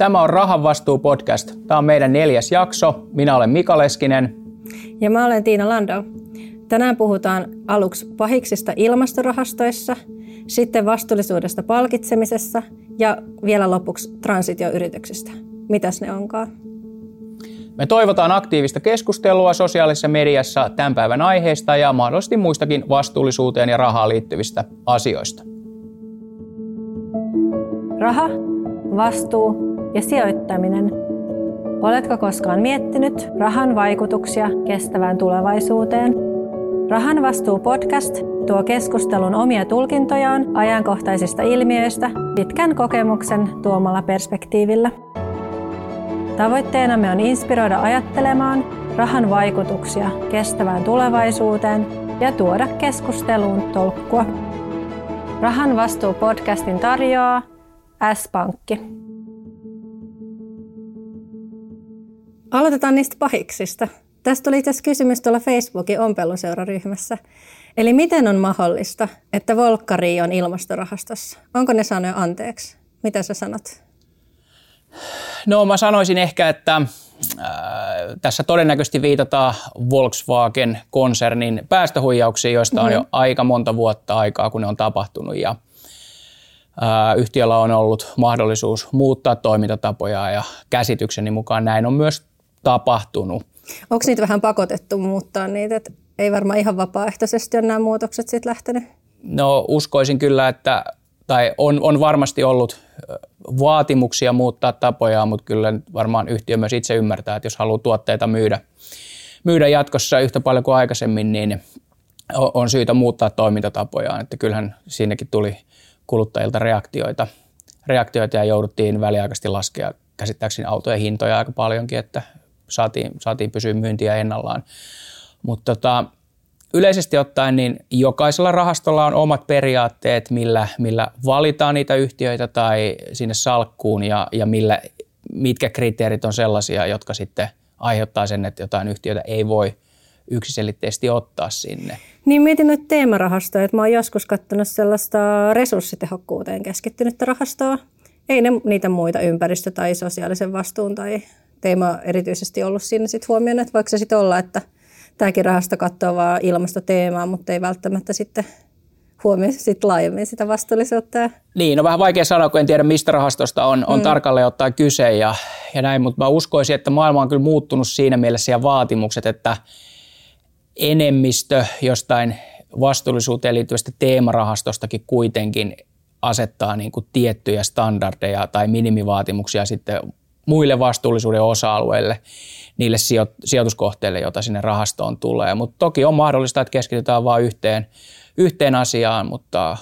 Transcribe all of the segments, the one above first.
Tämä on Rahan vastuu podcast. Tämä on meidän neljäs jakso. Minä olen Mika Leskinen. Ja mä olen Tiina Landau. Tänään puhutaan aluksi pahiksista ilmastorahastoissa, sitten vastuullisuudesta palkitsemisessa ja vielä lopuksi transitioyrityksistä. Mitäs ne onkaan? Me toivotaan aktiivista keskustelua sosiaalisessa mediassa tämän päivän aiheista ja mahdollisesti muistakin vastuullisuuteen ja rahaan liittyvistä asioista. Raha, vastuu ja sijoittaminen. Oletko koskaan miettinyt rahan vaikutuksia kestävään tulevaisuuteen? Rahan vastuu podcast tuo keskustelun omia tulkintojaan ajankohtaisista ilmiöistä pitkän kokemuksen tuomalla perspektiivillä. Tavoitteenamme on inspiroida ajattelemaan rahan vaikutuksia kestävään tulevaisuuteen ja tuoda keskusteluun tolkkua. Rahan vastuu podcastin tarjoaa S-Pankki. Aloitetaan niistä pahiksista. Tästä tuli itse kysymys tuolla Facebookin ompeluseuraryhmässä. Eli miten on mahdollista, että Volkkari on ilmastorahastossa? Onko ne sanoja anteeksi? Mitä sä sanot? No mä sanoisin ehkä, että äh, tässä todennäköisesti viitataan Volkswagen-konsernin päästöhuijauksiin, joista on mm-hmm. jo aika monta vuotta aikaa, kun ne on tapahtunut. Ja äh, yhtiöllä on ollut mahdollisuus muuttaa toimintatapoja ja käsitykseni mukaan näin on myös tapahtunut. Onko niitä vähän pakotettu muuttaa niitä, että ei varmaan ihan vapaaehtoisesti ole nämä muutokset sitten lähtenyt? No uskoisin kyllä, että tai on, on varmasti ollut vaatimuksia muuttaa tapoja, mutta kyllä varmaan yhtiö myös itse ymmärtää, että jos haluaa tuotteita myydä, myydä jatkossa yhtä paljon kuin aikaisemmin, niin on syytä muuttaa toimintatapojaan. Että kyllähän siinäkin tuli kuluttajilta reaktioita, reaktioita ja jouduttiin väliaikaisesti laskea käsittääkseni autojen hintoja aika paljonkin, että saatiin, saatiin pysyä myyntiä ennallaan. Mutta tota, yleisesti ottaen niin jokaisella rahastolla on omat periaatteet, millä, millä valitaan niitä yhtiöitä tai sinne salkkuun ja, ja millä, mitkä kriteerit on sellaisia, jotka sitten aiheuttaa sen, että jotain yhtiötä ei voi yksiselitteisesti ottaa sinne. Niin mietin nyt teemarahastoja, että mä oon joskus katsonut sellaista resurssitehokkuuteen keskittynyttä rahastoa. Ei ne niitä muita ympäristö- tai sosiaalisen vastuun tai teema erityisesti ollut siinä sitten huomioon, että voiko se sitten olla, että – tämäkin rahasto katsoo vain ilmastoteemaa, mutta ei välttämättä sitten huomioi sit laajemmin sitä vastuullisuutta. Niin, no vähän vaikea sanoa, kun en tiedä mistä rahastosta on, on mm. tarkalleen ottaa kyse ja, ja näin, mutta mä uskoisin, että maailma on kyllä muuttunut siinä mielessä ja vaatimukset, että enemmistö jostain vastuullisuuteen liittyvästä teemarahastostakin kuitenkin asettaa niin kuin tiettyjä standardeja tai minimivaatimuksia sitten muille vastuullisuuden osa-alueille, niille sijo- sijoituskohteille, joita sinne rahastoon tulee. Mutta toki on mahdollista, että keskitytään vain yhteen, yhteen asiaan, mutta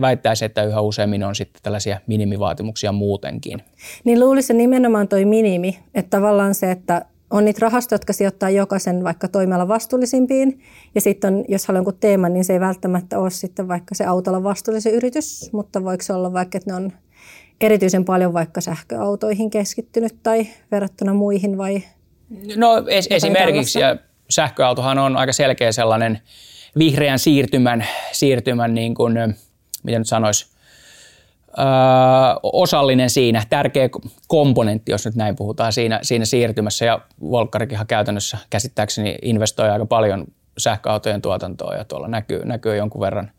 väittäisi, että yhä useammin on sitten tällaisia minimivaatimuksia muutenkin. Niin luulisin nimenomaan toi minimi, että tavallaan se, että on niitä rahastoja, jotka sijoittaa jokaisen vaikka toimialan vastuullisimpiin. Ja sitten on, jos haluaa jonkun teeman, niin se ei välttämättä ole sitten vaikka se autolla vastuullisen yritys, mutta voiko se olla vaikka, että ne on erityisen paljon vaikka sähköautoihin keskittynyt tai verrattuna muihin vai? No es, esimerkiksi ja sähköautohan on aika selkeä sellainen vihreän siirtymän, siirtymän niin kuin, miten nyt sanoisi, öö, osallinen siinä, tärkeä komponentti, jos nyt näin puhutaan siinä, siinä siirtymässä. Ja Volkkarikinhan käytännössä käsittääkseni investoi aika paljon sähköautojen tuotantoon ja tuolla näkyy, näkyy jonkun verran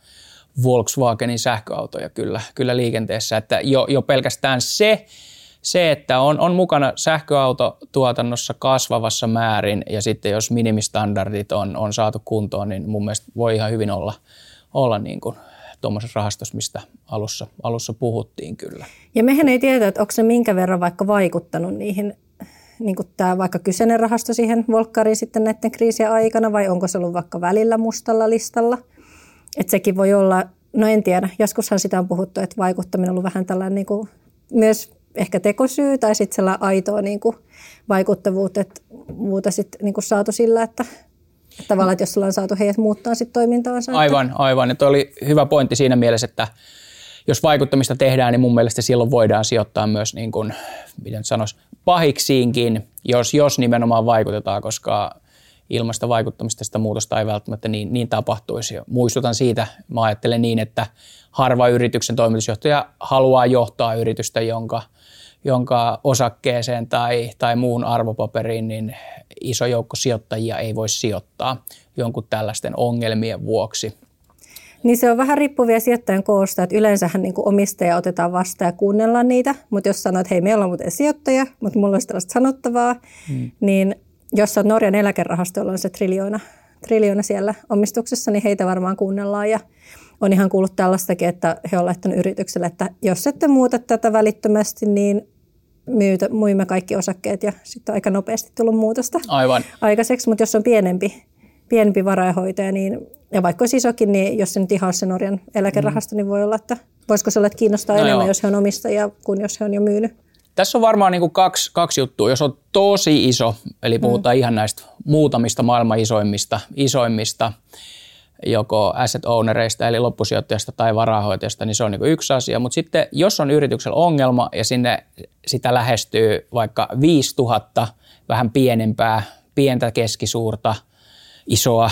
Volkswagenin sähköautoja kyllä, kyllä liikenteessä. Että jo, jo pelkästään se, se, että on, on mukana sähköautotuotannossa kasvavassa määrin ja sitten jos minimistandardit on, on saatu kuntoon, niin mun mielestä voi ihan hyvin olla, olla niin kuin tuommoisessa rahastossa, mistä alussa, alussa puhuttiin kyllä. Ja mehän ei tiedä, että onko se minkä verran vaikka vaikuttanut niihin, niin kuin tämä vaikka kyseinen rahasto siihen Volkkariin sitten näiden kriisien aikana, vai onko se ollut vaikka välillä mustalla listalla – että sekin voi olla, no en tiedä, joskushan sitä on puhuttu, että vaikuttaminen on ollut vähän tällainen niin kuin, myös ehkä tekosyy tai sitten sellainen aitoa niin kuin vaikuttavuutta, että muuta sitten niin kuin saatu sillä, että, tavallaan, että jos sulla on saatu heidät muuttaa sitten toimintaansa. Aivan, aivan. Että oli hyvä pointti siinä mielessä, että jos vaikuttamista tehdään, niin mun mielestä silloin voidaan sijoittaa myös, niin kuin, miten sanoisi, pahiksiinkin, jos, jos nimenomaan vaikutetaan, koska ilmasta vaikuttamista sitä muutosta ei välttämättä niin, niin tapahtuisi. Muistutan siitä, mä ajattelen niin, että harva yrityksen toimitusjohtaja haluaa johtaa yritystä, jonka, jonka osakkeeseen tai, tai muun arvopaperiin niin iso joukko sijoittajia ei voi sijoittaa jonkun tällaisten ongelmien vuoksi. Niin se on vähän riippuvia sijoittajan koosta, että yleensähän niin omistaja otetaan vastaan ja kuunnellaan niitä, mutta jos sanoo, että hei, meillä on muuten sijoittaja, mutta mulla olisi tällaista sanottavaa, hmm. niin jos olet Norjan eläkerahastolla on se triljoona, triljoona siellä omistuksessa, niin heitä varmaan kuunnellaan ja on ihan kuullut tällaistakin, että he ovat laittaneet yritykselle, että jos ette muuta tätä välittömästi, niin myytä, myymme kaikki osakkeet ja sitten on aika nopeasti tullut muutosta Aivan. aikaiseksi, mutta jos on pienempi, pienempi varainhoitaja, niin, ja vaikka olisi isokin, niin jos se nyt ihan se Norjan eläkerahasto, mm. niin voi olla, että voisiko se olla, että kiinnostaa no enemmän, joo. jos he on omistajia, kuin jos he on jo myynyt. Tässä on varmaan niin kuin kaksi, kaksi juttua. Jos on tosi iso, eli puhutaan mm. ihan näistä muutamista maailman isoimmista, isoimmista joko asset ownereista eli loppusijoittajasta tai varahoitajasta, niin se on niin yksi asia. Mutta sitten jos on yrityksellä ongelma ja sinne sitä lähestyy vaikka 5000 vähän pienempää, pientä, keskisuurta, isoa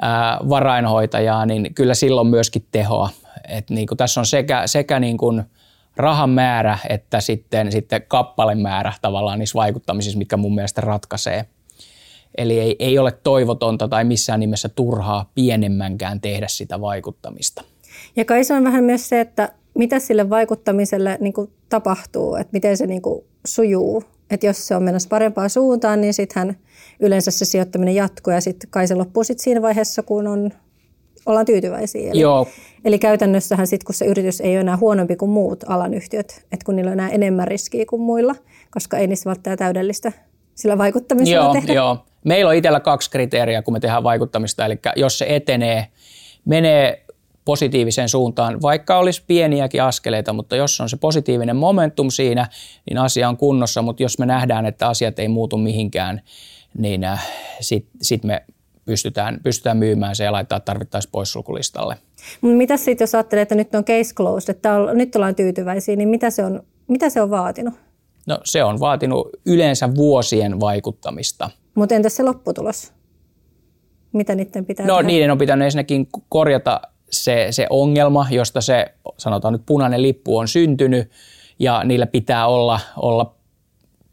ää, varainhoitajaa, niin kyllä silloin myöskin tehoa. Et niin kuin tässä on sekä, sekä niin kuin rahan määrä että sitten, sitten kappalemäärä tavallaan niissä vaikuttamisissa, mitkä mun mielestä ratkaisee – Eli ei, ei ole toivotonta tai missään nimessä turhaa pienemmänkään tehdä sitä vaikuttamista. Ja kai se on vähän myös se, että mitä sille vaikuttamiselle niin kuin tapahtuu, että miten se niin kuin sujuu. Että jos se on menossa parempaan suuntaan, niin sittenhän yleensä se sijoittaminen jatkuu ja sitten kai se loppuu sit siinä vaiheessa, kun on, ollaan tyytyväisiä. Eli, Joo. eli käytännössähän sitten, kun se yritys ei ole enää huonompi kuin muut alan yhtiöt, että kun niillä on enää enemmän riskiä kuin muilla, koska ei niissä välttämättä täydellistä sillä vaikuttamisella joo, tehdä. Joo, Meillä on itsellä kaksi kriteeriä, kun me tehdään vaikuttamista, eli jos se etenee, menee positiiviseen suuntaan, vaikka olisi pieniäkin askeleita, mutta jos on se positiivinen momentum siinä, niin asia on kunnossa, mutta jos me nähdään, että asiat ei muutu mihinkään, niin äh, sitten sit me pystytään, pystytään myymään se ja laittaa tarvittaisiin pois sulkulistalle. Mitä sitten, jos ajattelee, että nyt on case closed, että on, nyt ollaan tyytyväisiä, niin mitä se on, mitä se on vaatinut? No se on vaatinut yleensä vuosien vaikuttamista. Mutta entäs se lopputulos? Mitä niiden pitää No tehdä? niiden on pitänyt ensinnäkin korjata se, se ongelma, josta se sanotaan nyt punainen lippu on syntynyt ja niillä pitää olla, olla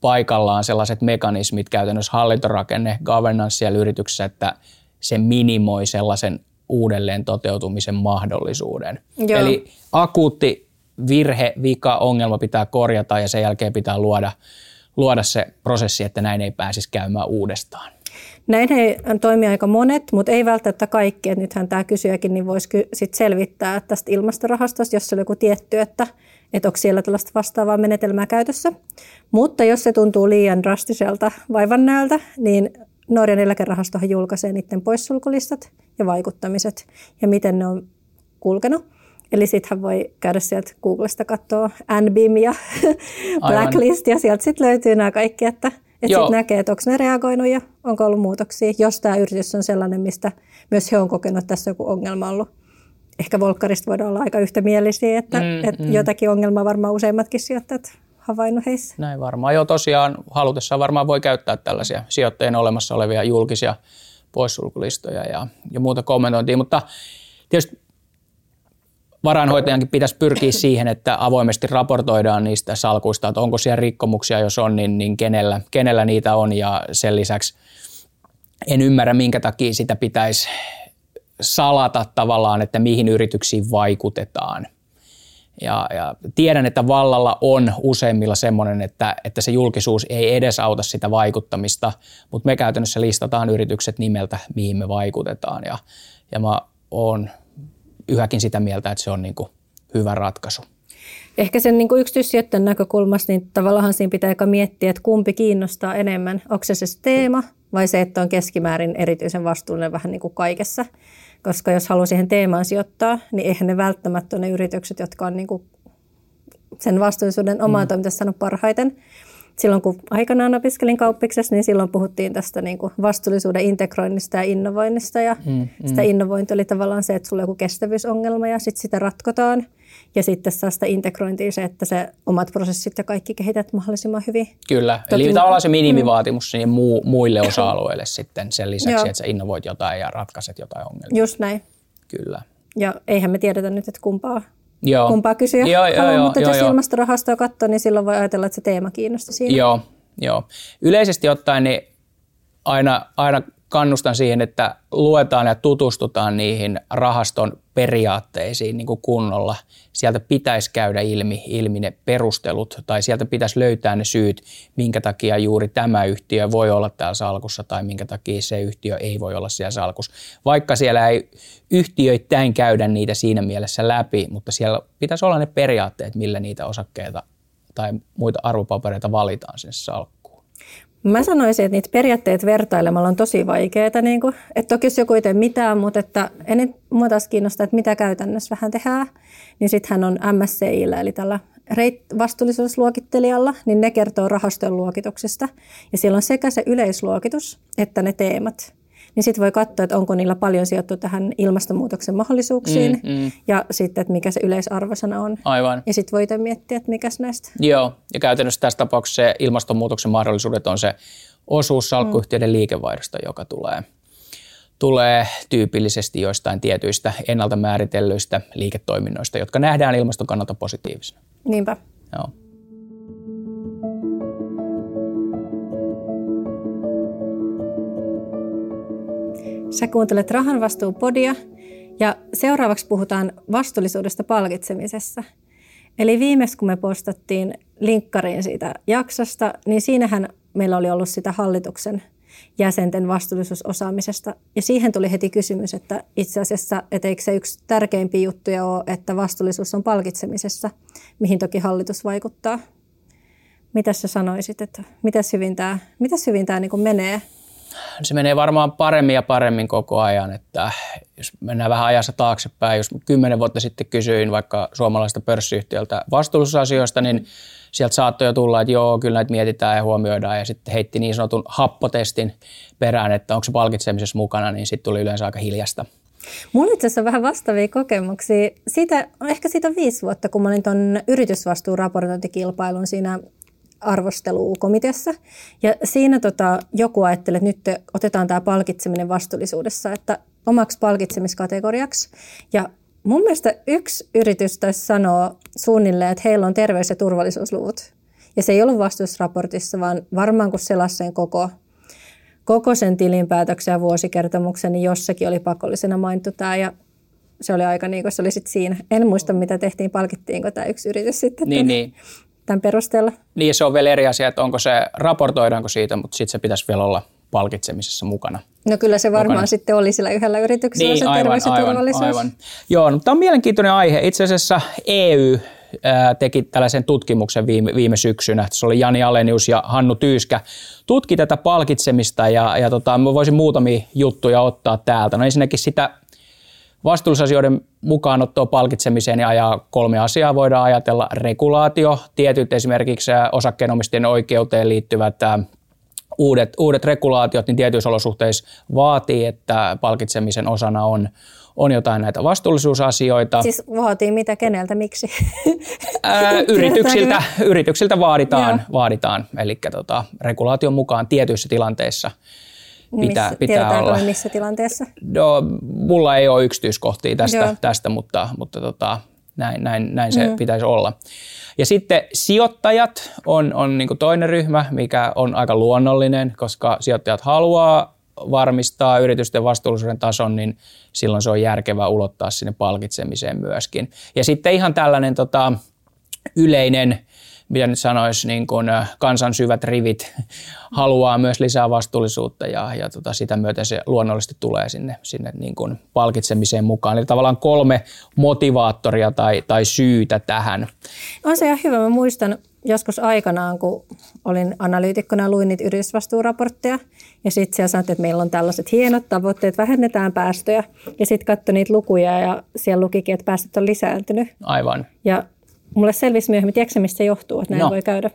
paikallaan sellaiset mekanismit, käytännössä hallintorakenne, governance siellä yrityksessä, että se minimoi sellaisen uudelleen toteutumisen mahdollisuuden. Joo. Eli akuutti virhe, vika, ongelma pitää korjata ja sen jälkeen pitää luoda luoda se prosessi, että näin ei pääsisi käymään uudestaan. Näin ei toimi aika monet, mutta ei välttämättä kaikki. Et nythän tämä kysyjäkin niin voisi sit selvittää tästä ilmastorahastosta, jos se on joku tietty, että, että onko siellä tällaista vastaavaa menetelmää käytössä. Mutta jos se tuntuu liian drastiselta vaivannäöltä, niin Norjan eläkerahastohan julkaisee niiden poissulkulistat ja vaikuttamiset ja miten ne on kulkenut. Eli sittenhän voi käydä sieltä Googlesta katsoa NBIM ja Blacklist ja sieltä sitten löytyy nämä kaikki, että, että sitten näkee, että onko ne reagoinut ja onko ollut muutoksia, jos tämä yritys on sellainen, mistä myös he on kokenut, että tässä joku ongelma ollut. Ehkä Volkkarista voidaan olla aika yhtämielisiä, että, mm, että mm. jotakin ongelmaa varmaan useimmatkin sijoittajat havainnut heissä. Näin varmaan. Joo, tosiaan halutessaan varmaan voi käyttää tällaisia sijoittajien olemassa olevia julkisia poissulkulistoja ja, ja muuta kommentointia, mutta tietysti varainhoitajankin pitäisi pyrkiä siihen, että avoimesti raportoidaan niistä salkuista, että onko siellä rikkomuksia, jos on, niin, niin kenellä, kenellä niitä on ja sen lisäksi en ymmärrä, minkä takia sitä pitäisi salata tavallaan, että mihin yrityksiin vaikutetaan. Ja, ja tiedän, että vallalla on useimmilla semmoinen, että, että se julkisuus ei edesauta sitä vaikuttamista, mutta me käytännössä listataan yritykset nimeltä, mihin me vaikutetaan. Ja, ja mä oon yhäkin sitä mieltä, että se on niin kuin hyvä ratkaisu. Ehkä sen niin yksityissijoittajan näkökulmasta, niin tavallaan siinä pitää miettiä, että kumpi kiinnostaa enemmän. Onko se se teema vai se, että on keskimäärin erityisen vastuullinen vähän niin kuin kaikessa. Koska jos haluaa siihen teemaan sijoittaa, niin eihän ne välttämättä ole ne yritykset, jotka on niin kuin sen vastuullisuuden omaa mm. toimintassa parhaiten silloin kun aikanaan opiskelin kauppiksessa, niin silloin puhuttiin tästä niin kuin vastuullisuuden integroinnista ja innovoinnista. Ja mm, mm. sitä innovointi oli tavallaan se, että sulla on joku kestävyysongelma ja sitten sitä ratkotaan. Ja sitten saa sitä integrointia se, että se omat prosessit ja kaikki kehität mahdollisimman hyvin. Kyllä, Toki, eli tavallaan se minimivaatimus mm. muu, muille osa-alueille sitten sen lisäksi, Joo. että sä innovoit jotain ja ratkaiset jotain ongelmia. Just näin. Kyllä. Ja eihän me tiedetä nyt, että kumpaa, Joo. kumpaa kysyä Joo, joo, haluaa, joo, mutta joo, jos joo. ilmastorahastoa katsoo, niin silloin voi ajatella, että se teema kiinnosti siinä. Joo, joo. Yleisesti ottaen niin aina, aina kannustan siihen, että luetaan ja tutustutaan niihin rahaston periaatteisiin niin kuin kunnolla. Sieltä pitäisi käydä ilmi, ilmi ne perustelut tai sieltä pitäisi löytää ne syyt, minkä takia juuri tämä yhtiö voi olla täällä salkussa tai minkä takia se yhtiö ei voi olla siellä salkussa. Vaikka siellä ei yhtiöittäin käydä niitä siinä mielessä läpi, mutta siellä pitäisi olla ne periaatteet, millä niitä osakkeita tai muita arvopapereita valitaan sinne salkkuun. Mä sanoisin, että niitä periaatteet vertailemalla on tosi vaikeaa. Niin kuin, että toki jos joku ei tee mitään, mutta että ennen mua taas kiinnostaa, että mitä käytännössä vähän tehdään. Niin sittenhän on MSCIllä, eli tällä reit- vastuullisuusluokittelijalla, niin ne kertoo rahastojen luokituksesta. Ja siellä on sekä se yleisluokitus että ne teemat. Niin sitten voi katsoa, että onko niillä paljon sijoittu tähän ilmastonmuutoksen mahdollisuuksiin Mm, mm. ja sitten, että mikä se yleisarvosana on. Aivan. Ja sitten voi itse miettiä, että mikäs näistä. Joo, ja käytännössä tässä tapauksessa se ilmastonmuutoksen mahdollisuudet on se osuus salkkuyhtiöiden liikevaihdosta, joka tulee, tulee tyypillisesti joistain tietyistä ennalta määritellyistä liiketoiminnoista, jotka nähdään ilmaston kannalta positiivisena. Niinpä. Joo. Sä kuuntelet Rahan vastuupodia ja seuraavaksi puhutaan vastuullisuudesta palkitsemisessa. Eli viimeksi kun me postattiin linkkariin siitä jaksosta, niin siinähän meillä oli ollut sitä hallituksen jäsenten vastuullisuusosaamisesta. Ja siihen tuli heti kysymys, että itse asiassa, että eikö se yksi tärkeimpiä juttuja ole, että vastuullisuus on palkitsemisessa, mihin toki hallitus vaikuttaa. Mitä sä sanoisit, että mitäs hyvin tämä, mitäs hyvin tämä niin menee? Se menee varmaan paremmin ja paremmin koko ajan, että jos mennään vähän ajassa taaksepäin, jos kymmenen vuotta sitten kysyin vaikka suomalaista pörssiyhtiöltä vastuullisuusasioista, niin sieltä saattoi jo tulla, että joo, kyllä näitä mietitään ja huomioidaan ja sitten heitti niin sanotun happotestin perään, että onko se palkitsemisessa mukana, niin sitten tuli yleensä aika hiljasta. Mulla itse asiassa on vähän vastaavia kokemuksia. Siitä, ehkä siitä on viisi vuotta, kun mä olin tuon yritysvastuuraportointikilpailun siinä arvostelukomiteassa. Ja siinä tota, joku ajatteli, että nyt otetaan tämä palkitseminen vastuullisuudessa, että omaksi palkitsemiskategoriaksi. Ja mun mielestä yksi yritys taisi sanoa suunnilleen, että heillä on terveys- ja turvallisuusluvut. Ja se ei ollut vastuusraportissa, vaan varmaan kun selasi sen koko, koko sen tilinpäätöksen ja vuosikertomuksen, niin jossakin oli pakollisena mainittu tämä. Ja se oli aika niin kuin se oli sitten siinä. En muista, mitä tehtiin, palkittiinko tämä yksi yritys sitten Niin, tämän, niin. Tämän perusteella. Niin, se on vielä eri asia, että onko se, raportoidaanko siitä, mutta sitten se pitäisi vielä olla palkitsemisessa mukana. No kyllä se varmaan mukana. sitten oli sillä yhdellä yrityksellä Niin, se aivan, terveys ja aivan, turvallisuus. aivan. Joo, no, tämä on mielenkiintoinen aihe. Itse asiassa EU teki tällaisen tutkimuksen viime, viime syksynä. Se oli Jani Alenius ja Hannu Tyyskä. Tutki tätä palkitsemista ja, ja tota, mä voisin muutamia juttuja ottaa täältä. No ensinnäkin sitä vastuullisasioiden mukaanottoa palkitsemiseen ja ajaa kolme asiaa voidaan ajatella. Regulaatio, tietyt esimerkiksi ää, osakkeenomistajien oikeuteen liittyvät ää, uudet, uudet regulaatiot, niin tietyissä olosuhteissa vaatii, että palkitsemisen osana on, on jotain näitä vastuullisuusasioita. Siis vaatii mitä, keneltä, miksi? Ää, yrityksiltä, yrityksiltä vaaditaan, Joo. vaaditaan. eli tota, regulaation mukaan tietyissä tilanteissa pitää, missä, pitää olla. missä tilanteessa? No, mulla ei ole yksityiskohtia tästä, Joo. tästä mutta, mutta tota, näin, näin, näin se mm. pitäisi olla. Ja sitten sijoittajat on, on niin toinen ryhmä, mikä on aika luonnollinen, koska sijoittajat haluaa varmistaa yritysten vastuullisuuden tason, niin silloin se on järkevää ulottaa sinne palkitsemiseen myöskin. Ja sitten ihan tällainen tota, yleinen, mitä nyt sanoisi, niin kuin äh, kansan syvät rivit haluaa myös lisää vastuullisuutta ja, ja tota, sitä myöten se luonnollisesti tulee sinne, sinne niin kuin palkitsemiseen mukaan. Eli tavallaan kolme motivaattoria tai, tai syytä tähän. On se ihan hyvä. Mä muistan joskus aikanaan, kun olin analyytikkona ja luin niitä yritysvastuuraportteja. Ja sitten siellä sanottiin, että meillä on tällaiset hienot tavoitteet, vähennetään päästöjä. Ja sitten katsoin niitä lukuja ja siellä lukikin, että päästöt on lisääntynyt. Aivan. Ja mulle selvisi myöhemmin, tiedätkö mistä se johtuu, että näin No. voi käydä?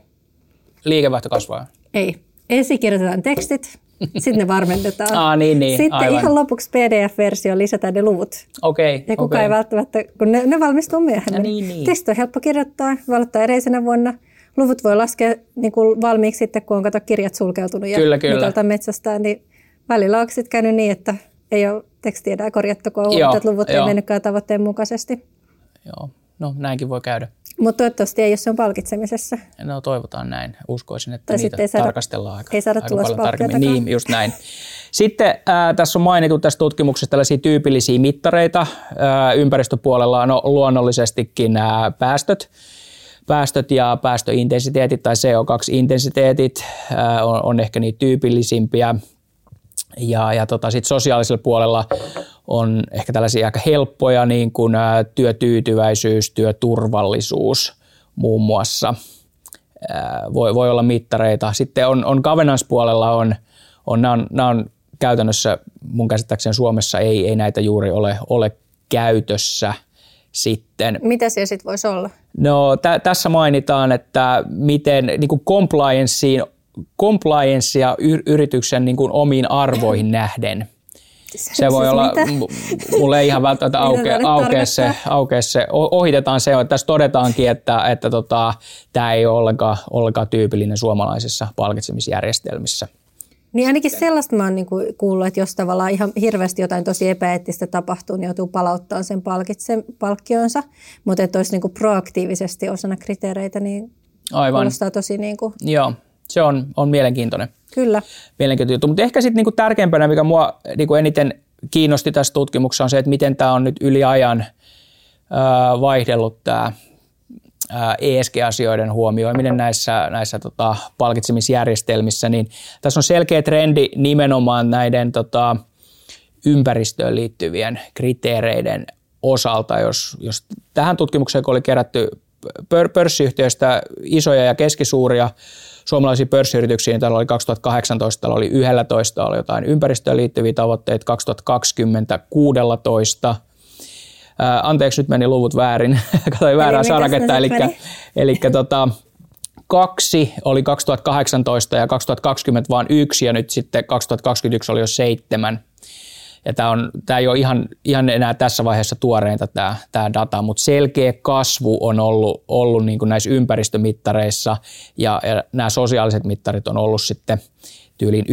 Liikevaihto kasvaa. Ei. Ensin kirjoitetaan tekstit, sitten ne varmennetaan. Aa, niin, niin, sitten aivan. ihan lopuksi PDF-versio lisätään ne luvut. Okei. Ja kukaan okei. ei välttämättä, kun ne, ne valmistuu myöhemmin. Ja niin, niin. Tekstit on helppo kirjoittaa, valottaa edellisenä vuonna. Luvut voi laskea niin kuin valmiiksi sitten, kun on kato kirjat sulkeutunut ja Kyllä, kyllä. mitalta metsästään. Niin välillä onko sitten käynyt niin, että ei ole tekstiä enää korjattu, kun on että luvut ei mennytkään tavoitteen mukaisesti. Joo, no näinkin voi käydä. Mutta toivottavasti ei, jos se on palkitsemisessa. No toivotaan näin. Uskoisin, että tai niitä ei saada, tarkastellaan aika, ei saada aika paljon tarkemmin. Niin, just näin. Sitten äh, tässä on mainittu tässä tutkimuksessa tällaisia tyypillisiä mittareita. Äh, ympäristöpuolella on luonnollisestikin nämä päästöt päästöt ja päästöintensiteetit tai CO2-intensiteetit äh, on, on ehkä niitä tyypillisimpiä. Ja, ja tota, sit sosiaalisella puolella on ehkä tällaisia aika helppoja, niin kuin ä, työtyytyväisyys, työturvallisuus muun muassa. Ä, voi, voi olla mittareita. Sitten on, on governance-puolella on, on, nämä on, nämä on käytännössä mun käsittääkseni Suomessa ei, ei näitä juuri ole, ole käytössä sitten. Mitä siellä sitten voisi olla? No t- tässä mainitaan, että miten niin kuin complianceen compliancea yrityksen niin kuin omiin arvoihin nähden. Se, se voi siis olla, mulle ei ihan välttämättä aukea, aukea, se, aukea se, ohitetaan se, että tässä todetaankin, että, että tota, tämä ei ole ollenkaan, ollenkaan tyypillinen suomalaisissa palkitsemisjärjestelmissä. Niin ainakin sellaista mä oon niinku kuullut, että jos tavallaan ihan hirveästi jotain tosi epäeettistä tapahtuu, niin joutuu palauttamaan sen palkitse, palkkionsa. Mutta että olisi niinku proaktiivisesti osana kriteereitä, niin Aivan. kuulostaa tosi... Niinku... Joo, se on, on mielenkiintoinen. Kyllä. Mielenkiintoinen juttu. Mutta ehkä sitten niinku tärkeimpänä, mikä mua niinku eniten kiinnosti tässä tutkimuksessa on se, että miten tämä on nyt yli ajan ää, vaihdellut tämä ESG-asioiden huomioiminen näissä, näissä tota, palkitsemisjärjestelmissä, niin tässä on selkeä trendi nimenomaan näiden tota, ympäristöön liittyvien kriteereiden osalta. Jos, jos tähän tutkimukseen oli kerätty pörssiyhtiöistä isoja ja keskisuuria suomalaisia pörssiyrityksiä, niin täällä oli 2018, täällä oli 11, oli jotain ympäristöön liittyviä tavoitteita, 2020 16, anteeksi, nyt meni luvut väärin, katsoin väärää saraketta, eli, eli tota, kaksi oli 2018 ja 2020 vain yksi ja nyt sitten 2021 oli jo seitsemän. Ja tämä, on, tämä ei ole ihan, ihan enää tässä vaiheessa tuoreinta tämä, tämä data, mutta selkeä kasvu on ollut, ollut niin kuin näissä ympäristömittareissa ja, ja nämä sosiaaliset mittarit on ollut sitten tyyliin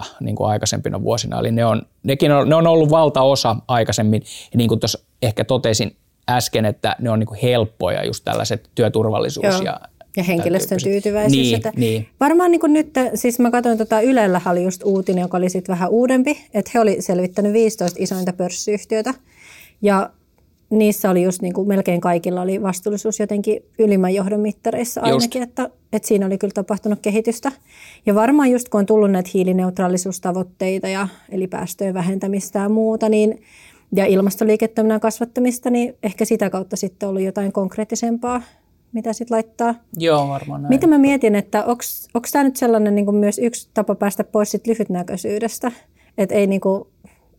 11-16 niin kuin aikaisempina vuosina. Eli ne on, nekin on, ne on ollut valtaosa aikaisemmin. Ja niin kuin tuossa ehkä totesin äsken, että ne on niin kuin helppoja just tällaiset työturvallisuus Joo. ja ja henkilöstön tyytyväisyys. Niin, että niin. Varmaan niin nyt, siis mä katsoin tota Ylellä oli just uutinen, joka oli sitten vähän uudempi, että he oli selvittänyt 15 isointa pörssiyhtiötä. Ja niissä oli just niin kuin melkein kaikilla oli vastuullisuus jotenkin ylimmän johdon mittareissa ainakin, että, että siinä oli kyllä tapahtunut kehitystä. Ja varmaan just kun on tullut näitä hiilineutraalisuustavoitteita ja eli päästöjen vähentämistä ja muuta, niin ja ilmastoliiketoiminnan kasvattamista, niin ehkä sitä kautta sitten ollut jotain konkreettisempaa, mitä sitten laittaa. Joo, varmaan näin. Mitä mä mietin, että onko tämä nyt sellainen niin kuin myös yksi tapa päästä pois sit lyhytnäköisyydestä, että ei niin kuin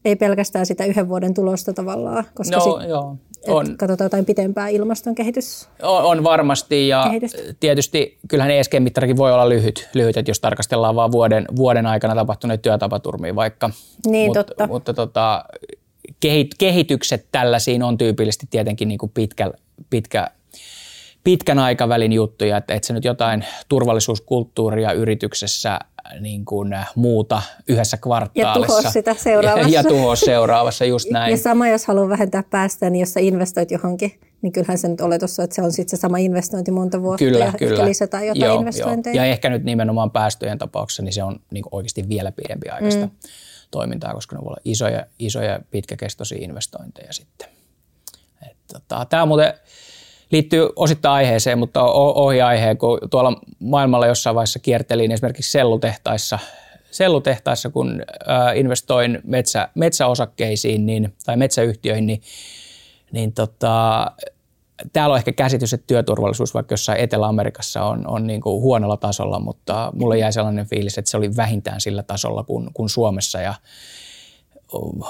ei pelkästään sitä yhden vuoden tulosta tavallaan, koska no, sit, joo. On. katsotaan jotain pitempää ilmaston kehitys. On, on varmasti ja kehitystä. tietysti kyllähän ESG-mittarikin voi olla lyhyt, lyhyt että jos tarkastellaan vain vuoden, vuoden aikana tapahtuneet työtapaturmia vaikka. Niin, Mut, totta. Mutta tota, kehit, kehitykset tällaisiin on tyypillisesti tietenkin niin kuin pitkä, pitkä, pitkän aikavälin juttuja, että, että se nyt jotain turvallisuuskulttuuria yrityksessä niin kuin muuta yhdessä kvartaalissa. Ja tuhoa sitä seuraavassa. Ja, ja tuhoa seuraavassa, just näin. Ja sama, jos haluaa vähentää päästöjä, niin jos sä investoit johonkin, niin kyllähän se nyt oletus on, että se on sitten se sama investointi monta vuotta kyllä, ja kyllä. ehkä lisätään jotain joo, investointeja. Joo. Ja ehkä nyt nimenomaan päästöjen tapauksessa, niin se on niin kuin oikeasti vielä pidempi aikaista mm. toimintaa, koska ne voi olla isoja, isoja pitkäkestoisia investointeja sitten. tota, tämä on muuten liittyy osittain aiheeseen, mutta ohi aiheen, kun tuolla maailmalla jossain vaiheessa kiertelin esimerkiksi sellutehtaissa, sellutehtaissa kun investoin metsä, metsäosakkeisiin niin, tai metsäyhtiöihin, niin, niin tota, täällä on ehkä käsitys, että työturvallisuus vaikka jossain Etelä-Amerikassa on, on niin kuin huonolla tasolla, mutta mulle jäi sellainen fiilis, että se oli vähintään sillä tasolla kuin, kuin Suomessa. Ja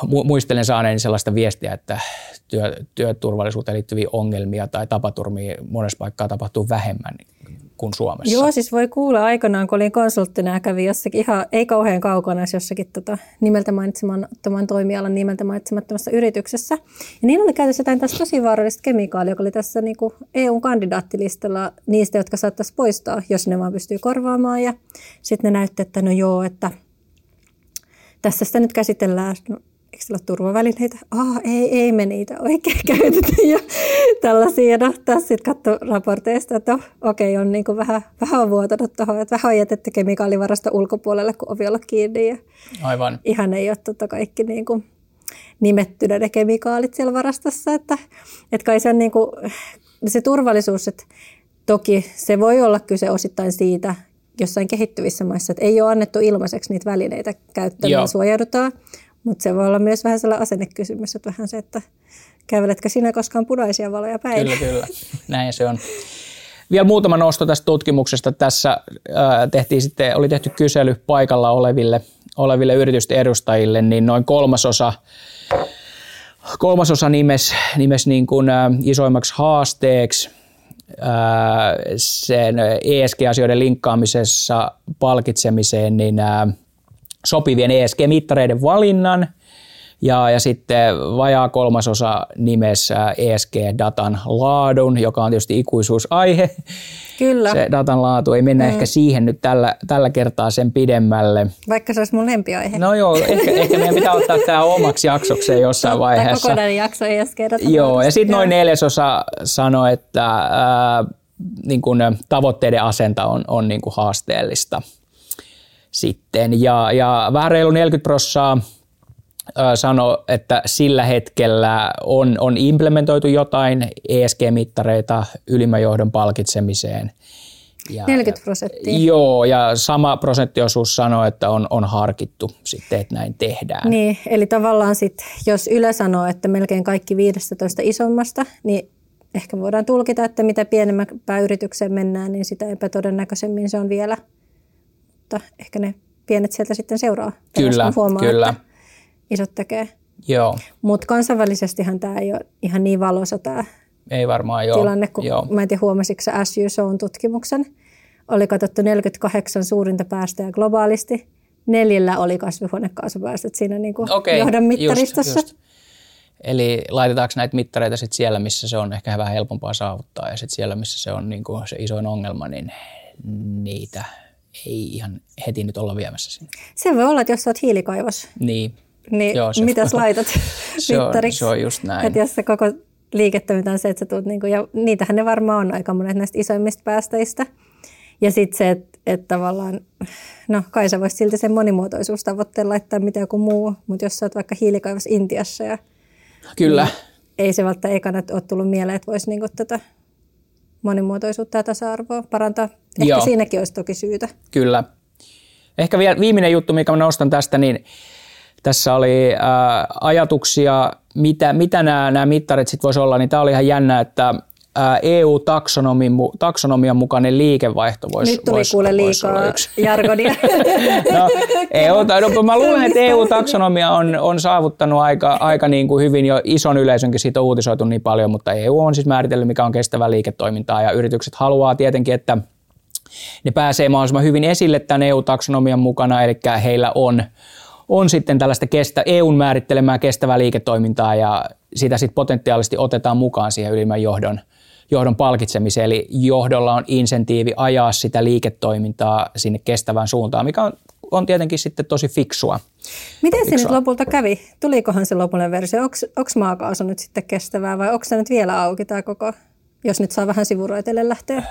muistelen saaneeni sellaista viestiä, että työ, työturvallisuuteen liittyviä ongelmia tai tapaturmia monessa paikkaa tapahtuu vähemmän kuin Suomessa. Joo, siis voi kuulla aikanaan, kun olin konsulttina ja kävin jossakin ihan, ei kauhean kaukana, jossakin tota, nimeltä mainitsemattoman toimialan nimeltä mainitsemattomassa yrityksessä. Ja niillä oli käytössä jotain tässä tosi vaarallista kemikaalia, joka oli tässä niin kuin EU-kandidaattilistalla niistä, jotka saattaisi poistaa, jos ne vaan pystyy korvaamaan. Ja sitten ne näytti, että no joo, että – tässä sitä nyt käsitellään, no, eikö sillä ole turvavälineitä? Ah, ei, ei me niitä oikein käytetä. Ja tällaisia, no tässä sitten katso raporteista, että no, okei, okay, on niin kuin vähän, vähän on vuotanut tuohon, että vähän on jätetty kemikaalivarasta ulkopuolelle, kun ovi olla kiinni. Ja Aivan. Ihan ei ole totta kaikki niin kuin nimettynä ne kemikaalit siellä varastossa, että, että kai se on niin kuin, se turvallisuus, että toki se voi olla kyse osittain siitä, jossain kehittyvissä maissa, että ei ole annettu ilmaiseksi niitä välineitä käyttämään, suojaudutaan, mutta se voi olla myös vähän sellainen asennekysymys, että vähän se, että käveletkö sinä koskaan punaisia valoja päin? Kyllä, kyllä. Näin se on. Vielä muutama nosto tästä tutkimuksesta. Tässä ää, tehtiin sitten, oli tehty kysely paikalla oleville, oleville yritysten edustajille, niin noin kolmasosa kolmasosa nimes, nimes niin kuin, ä, isoimmaksi haasteeksi sen ESG-asioiden linkkaamisessa palkitsemiseen niin ä, sopivien ESG-mittareiden valinnan ja, ja sitten vajaa kolmasosa nimessä ESG-datan laadun, joka on tietysti ikuisuusaihe. Kyllä. Se datan laatu, ei mennä mm. ehkä siihen nyt tällä, tällä kertaa sen pidemmälle. Vaikka se olisi mun lempiaihe. No joo, ehkä, ehkä meidän pitää ottaa tämä omaksi jaksokseen jossain Totta, vaiheessa. kokonainen jakso ESG-datan Joo, ja sitten noin neljäsosa sanoi, että ää, niin kun tavoitteiden asenta on, on niin kuin haasteellista sitten. Ja, ja vähän reilu 40 prosenttia sanoi, että sillä hetkellä on, on implementoitu jotain ESG-mittareita ylimmän johdon palkitsemiseen. Ja, 40 prosenttia. Joo, ja sama prosenttiosuus sanoi, että on, on harkittu sitten, että näin tehdään. Niin, eli tavallaan sitten, jos Yle sanoo, että melkein kaikki 15 isommasta, niin ehkä voidaan tulkita, että mitä pienemmän yritykseen mennään, niin sitä epätodennäköisemmin se on vielä. Mutta ehkä ne pienet sieltä sitten seuraa. Kyllä, huomaa, kyllä. Että isot tekee. Joo. Mutta kansainvälisestihan tämä ei ole ihan niin valoisa tämä Ei varmaan, joo. tilanne, kun joo. mä en tiedä huomasitko sä tutkimuksen. Oli katsottu 48 suurinta päästöjä globaalisti. Neljällä oli kasvihuonekaasupäästöt siinä niin kuin Okei, johdon mittaristossa. Just, just. Eli laitetaanko näitä mittareita sit siellä, missä se on ehkä vähän helpompaa saavuttaa, ja sitten siellä, missä se on niin kuin se isoin ongelma, niin niitä ei ihan heti nyt olla viemässä sinne. Se voi olla, että jos oot hiilikaivos, Niin, niin Joo, se mitäs laitat se on, mittariksi? se on just näin. Että jos se koko liiketoiminta on se, että sä tuut, niin kuin, ja niitähän ne varmaan on aika monet näistä isoimmista päästöistä. Ja sitten se, että, että tavallaan, no kai sä voisit silti sen monimuotoisuustavoitteen laittaa mitä joku muu, mutta jos sä oot vaikka hiilikaivos Intiassa ja Kyllä, ei se välttämättä ekana ole tullut mieleen, että voisi niin tätä monimuotoisuutta ja tasa-arvoa parantaa. Ehkä Joo. siinäkin olisi toki syytä. kyllä. Ehkä vielä viimeinen juttu, mikä mä nostan tästä, niin tässä oli ää, ajatuksia, mitä, mitä nämä, nämä mittarit sitten voisi olla, niin tämä oli ihan jännä, että ää, EU-taksonomian mu- taksonomian mukainen liikevaihto voisi Nyt tuli voisi- kuule liikaa jargonia. No, EU, no, mä luulen, että EU-taksonomia on, on saavuttanut aika, aika niin kuin hyvin jo ison yleisönkin, siitä on uutisoitu niin paljon, mutta EU on siis määritellyt, mikä on kestävää liiketoimintaa ja yritykset haluaa tietenkin, että ne pääsee mahdollisimman hyvin esille tämän EU-taksonomian mukana, eli heillä on, on sitten tällaista kestä, EUn määrittelemää kestävää liiketoimintaa ja sitä sitten potentiaalisesti otetaan mukaan siihen ylimmän johdon, johdon palkitsemiseen. Eli johdolla on insentiivi ajaa sitä liiketoimintaa sinne kestävään suuntaan, mikä on, on tietenkin sitten tosi fiksua. Miten se nyt lopulta kävi? Tulikohan se lopullinen versio? Onko maakaasu nyt sitten kestävää vai onko se nyt vielä auki tämä koko, jos nyt saa vähän sivuroitelle lähteä?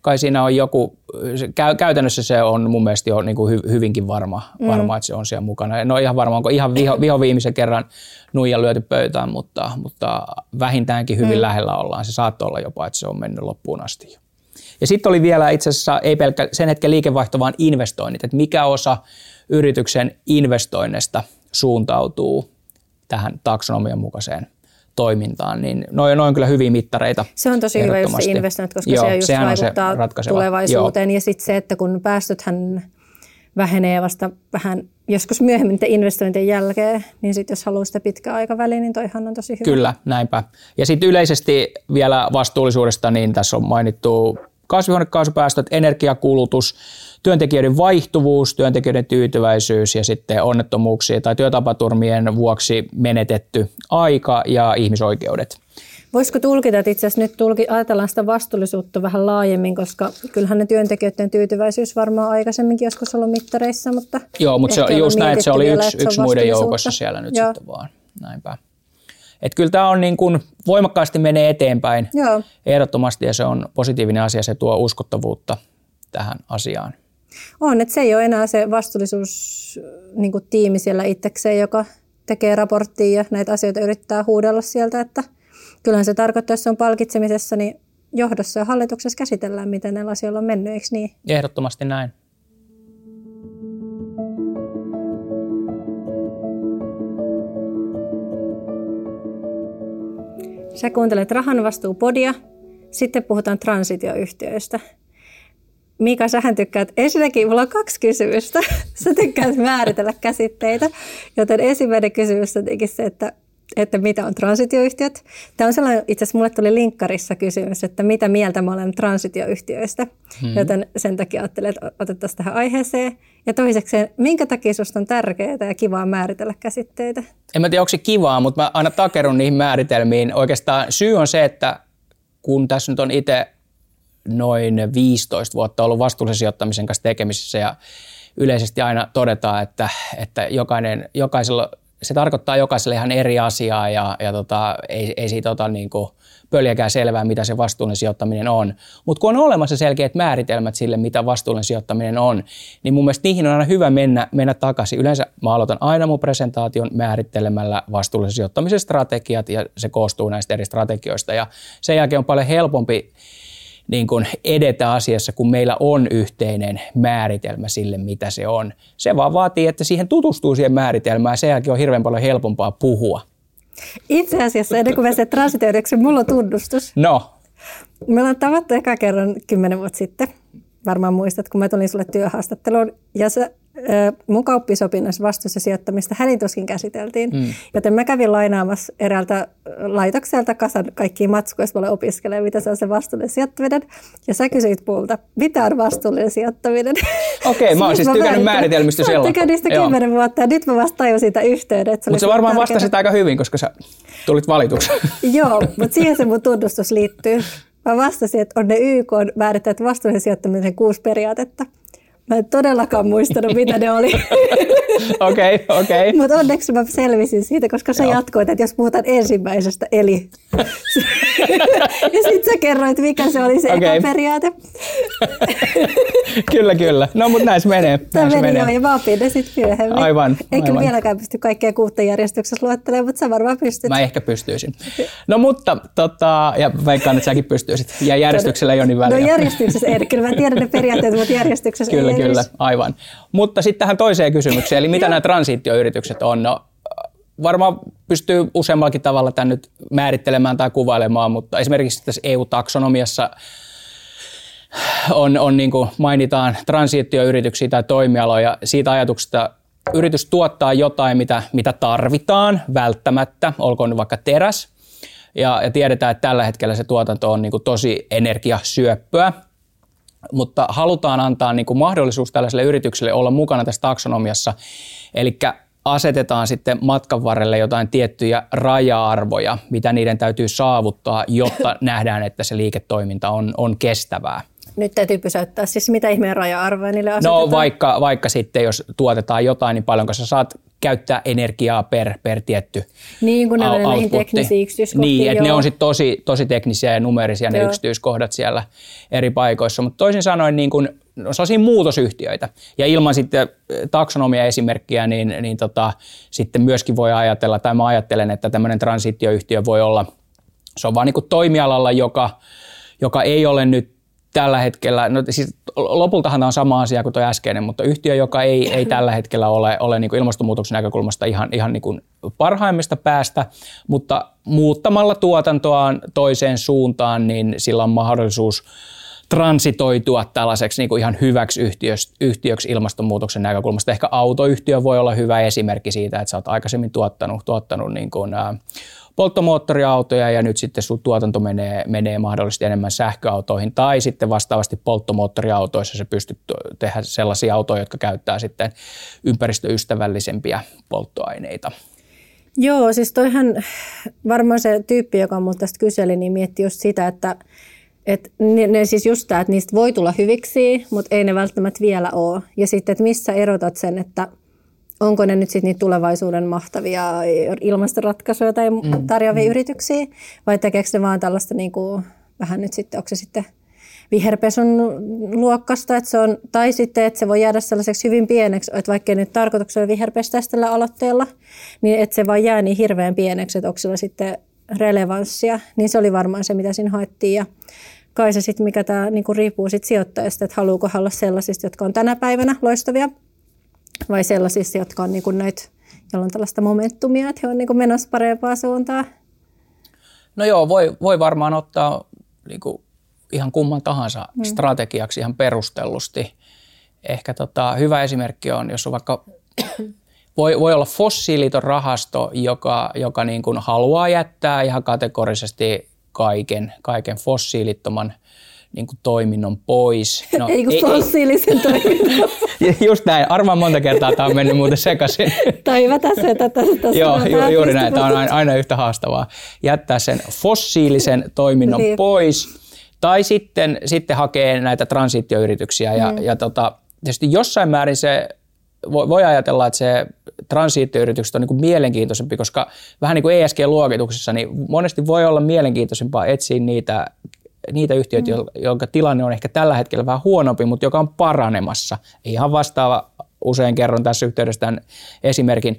Kai siinä on joku, se, käy, käytännössä se on mun mielestä jo niin kuin hy, hyvinkin varma, varma, että se on siellä mukana. En ole ihan varma, onko ihan viho, viho viimeisen kerran nuija lyöty pöytään, mutta, mutta vähintäänkin hyvin mm. lähellä ollaan. Se saattoi olla jopa, että se on mennyt loppuun asti jo. Ja sitten oli vielä itse asiassa ei pelkkä sen hetken liikevaihto, vaan investoinnit, että mikä osa yrityksen investoinneista suuntautuu tähän taksonomian mukaiseen toimintaan, niin noin, noin kyllä hyviä mittareita. Se on tosi hyvä just se koska Joo, se just on se vaikuttaa ratkaiseva. tulevaisuuteen. Ja sitten se, että kun päästöthän vähenee vasta vähän joskus myöhemmin investointien jälkeen, niin sitten jos haluaa sitä pitkää aikaväliä, niin toihan on tosi hyvä. Kyllä, näinpä. Ja sitten yleisesti vielä vastuullisuudesta, niin tässä on mainittu kasvihuonekaasupäästöt, energiakulutus, työntekijöiden vaihtuvuus, työntekijöiden tyytyväisyys ja sitten onnettomuuksien tai työtapaturmien vuoksi menetetty aika ja ihmisoikeudet. Voisiko tulkita, että itse asiassa nyt tulki, ajatellaan sitä vastuullisuutta vähän laajemmin, koska kyllähän ne työntekijöiden tyytyväisyys varmaan aikaisemminkin joskus ollut mittareissa, mutta Joo, mutta se, just näin, että se oli yksi, yksi muiden joukossa siellä nyt Joo. sitten vaan. Näinpä. Että kyllä tämä on niin kuin voimakkaasti menee eteenpäin Joo. ehdottomasti ja se on positiivinen asia, se tuo uskottavuutta tähän asiaan. On, että se ei ole enää se vastuullisuus niin kuin tiimi siellä itsekseen, joka tekee raporttia ja näitä asioita yrittää huudella sieltä, että kyllähän se tarkoittaa, jos se on palkitsemisessa, niin johdossa ja hallituksessa käsitellään, miten näillä asioilla on mennyt, eikö niin? Ehdottomasti näin. Sä kuuntelet Rahan vastuupodia, sitten puhutaan transitioyhtiöistä. Mika, sähän tykkäät, ensinnäkin mulla on kaksi kysymystä. Sä tykkäät määritellä käsitteitä, joten ensimmäinen kysymys on se, että että mitä on transitioyhtiöt. Tämä on sellainen, itse asiassa mulle tuli linkkarissa kysymys, että mitä mieltä mä olen transitioyhtiöistä, hmm. joten sen takia ajattelin, että otettaisiin tähän aiheeseen. Ja toisekseen, minkä takia sinusta on tärkeää ja kivaa määritellä käsitteitä? En mä tiedä, onko se kivaa, mutta mä aina takerun niihin määritelmiin. Oikeastaan syy on se, että kun tässä nyt on itse noin 15 vuotta ollut vastuullisen sijoittamisen kanssa tekemisissä ja yleisesti aina todetaan, että, että jokainen, jokaisella se tarkoittaa jokaiselle ihan eri asiaa ja, ja tota, ei, ei siitä ota niin kuin pöljäkään selvää, mitä se vastuullinen sijoittaminen on. Mutta kun on olemassa selkeät määritelmät sille, mitä vastuullinen sijoittaminen on, niin mun mielestä niihin on aina hyvä mennä, mennä takaisin. Yleensä mä aloitan aina mun presentaation määrittelemällä vastuullisen sijoittamisen strategiat ja se koostuu näistä eri strategioista ja sen jälkeen on paljon helpompi niin kuin edetä asiassa, kun meillä on yhteinen määritelmä sille, mitä se on. Se vaan vaatii, että siihen tutustuu siihen määritelmään ja sen jälkeen on hirveän paljon helpompaa puhua. Itse asiassa ennen kuin se transitioideksi, mulla on tunnustus. No. Me ollaan tavattu eka kerran kymmenen vuotta sitten. Varmaan muistat, kun mä tulin sulle työhaastatteluun. Ja sä mun kauppisopinnassa vastuussa sijoittamista hänituskin käsiteltiin. Mm. Joten mä kävin lainaamassa eräältä laitokselta kasan kaikkia matskuja, jos mä opiskelemaan, mitä se on se vastuullinen sijoittaminen. Ja sä kysyit multa, mitä on vastuullinen sijoittaminen. Okei, okay, mä oon siis tykännyt määritelmistä siellä. Mä tykännyt niistä kymmenen vuotta ja nyt mä vasta tajusin siitä yhteyden. Mutta sä varmaan vastasit aika hyvin, koska sä tulit valituksi. Joo, mutta siihen se mun tunnustus liittyy. Mä vastasin, että on ne YK määrittävät vastuullisen sijoittamisen kuusi periaatetta. Mä en todellakaan muistanut, mitä ne oli. Okei, okei. Okay, okay. Mutta onneksi mä selvisin siitä, koska sä Joo. jatkoit, että jos puhutaan ensimmäisestä, eli. ja sitten sä kerroit, mikä se oli se okay. periaate. kyllä, kyllä. No, mutta näissä menee. Tämä meni menee. jo, ja mä opin ne sitten myöhemmin. Aivan. Eikä aivan. vieläkään pysty kaikkea kuutta järjestyksessä luettelemaan, mutta sä varmaan pystyt. Mä ehkä pystyisin. No, mutta, tota, ja veikkaan, että säkin pystyisit. Ja järjestyksellä ei ole niin väliä. No järjestyksessä ei. Kyllä mä tiedän ne periaatteet, mutta järjestyksessä kyllä, ei. Kyllä, kyllä, aivan. Mutta sitten tähän toiseen kysymykseen, eli mitä nämä transitioyritykset on? No, varmaan pystyy useammallakin tavalla tämän nyt määrittelemään tai kuvailemaan, mutta esimerkiksi tässä EU-taksonomiassa on, on niin kuin mainitaan transitioyrityksiä tai toimialoja. Siitä ajatuksesta, yritys tuottaa jotain, mitä, mitä tarvitaan välttämättä, olkoon vaikka teräs, ja, ja tiedetään, että tällä hetkellä se tuotanto on niin kuin tosi energiasyöppöä, mutta halutaan antaa niin kuin mahdollisuus tällaiselle yritykselle olla mukana tässä taksonomiassa. Eli asetetaan sitten matkan varrelle jotain tiettyjä raja-arvoja, mitä niiden täytyy saavuttaa, jotta nähdään, että se liiketoiminta on, on kestävää. Nyt täytyy pysäyttää. Siis mitä ihmeen raja-arvoja niille no, asetetaan? No vaikka, vaikka sitten, jos tuotetaan jotain, niin paljonko sä saat käyttää energiaa per, per tietty Niin, kun ne on näihin teknisiin yksityiskohtiin. Niin, että ne on sitten tosi, tosi teknisiä ja numerisia ne joo. yksityiskohdat siellä eri paikoissa. Mutta toisin sanoen niin kun, no, sellaisia muutosyhtiöitä. Ja ilman sitten taksonomia-esimerkkiä, niin, niin tota, sitten myöskin voi ajatella, tai mä ajattelen, että tämmöinen transitioyhtiö voi olla, se on vaan niin toimialalla, joka, joka ei ole nyt tällä hetkellä, no siis lopultahan tämä on sama asia kuin tuo äskeinen, mutta yhtiö, joka ei, ei tällä hetkellä ole, ole niin kuin ilmastonmuutoksen näkökulmasta ihan, ihan niin kuin parhaimmista päästä, mutta muuttamalla tuotantoaan toiseen suuntaan, niin sillä on mahdollisuus transitoitua tällaiseksi niin kuin ihan hyväksi yhtiöksi, yhtiöksi ilmastonmuutoksen näkökulmasta. Ehkä autoyhtiö voi olla hyvä esimerkki siitä, että sä oot aikaisemmin tuottanut, tuottanut niin kuin, ää, polttomoottoriautoja ja nyt sitten sun tuotanto menee, menee mahdollisesti enemmän sähköautoihin tai sitten vastaavasti polttomoottoriautoissa se pystyt tehdä sellaisia autoja, jotka käyttää sitten ympäristöystävällisempiä polttoaineita. Joo, siis toihan varmaan se tyyppi, joka multa tästä kyseli, niin mietti just sitä, että et ne, ne siis just tämä, että niistä voi tulla hyviksi, mutta ei ne välttämättä vielä ole. Ja sitten, että missä erotat sen, että onko ne nyt sitten niitä tulevaisuuden mahtavia ilmastoratkaisuja tai mm. tarjoavia mm. yrityksiä, vai tekeekö ne vaan tällaista niin kuin, vähän nyt sitten, onko se sitten viherpesun luokkasta, että se on, tai sitten, että se voi jäädä sellaiseksi hyvin pieneksi, että vaikka nyt tarkoituksella viherpestäisi tällä aloitteella, niin että se vaan jää niin hirveän pieneksi, että onko sillä sitten relevanssia, niin se oli varmaan se, mitä siinä haettiin. Ja kai se sitten, mikä tämä niinku riippuu sit sijoittajasta, että haluuko olla sellaisista, jotka on tänä päivänä loistavia, vai sellaisista, jotka on niinku näitä, joilla on tällaista momentumia, että he on niinku menossa parempaa suuntaan. No joo, voi, voi varmaan ottaa niinku ihan kumman tahansa mm. strategiaksi ihan perustellusti. Ehkä tota, hyvä esimerkki on, jos on vaikka voi, voi olla fossiiliton rahasto, joka, joka niin kuin haluaa jättää ihan kategorisesti kaiken, kaiken fossiilittoman niin kuin toiminnon pois. No, ei kun fossiilisen ei, toiminnon. Just näin. Arvaan monta kertaa tämä on mennyt muuten sekaisin. tai hyvä tässä, että tässä Joo, ju, juuri näin. Tämä on aina, aina yhtä haastavaa. Jättää sen fossiilisen toiminnon niin. pois tai sitten, sitten hakee näitä transitioyrityksiä ja, mm. ja tota, tietysti jossain määrin se voi, voi ajatella, että se transitioyritykset on niin kuin mielenkiintoisempi, koska vähän niin kuin ESG-luokituksessa, niin monesti voi olla mielenkiintoisempaa etsiä niitä, niitä yhtiöitä, mm. jonka tilanne on ehkä tällä hetkellä vähän huonompi, mutta joka on paranemassa. Ihan vastaava, usein kerron tässä yhteydessä tämän esimerkin,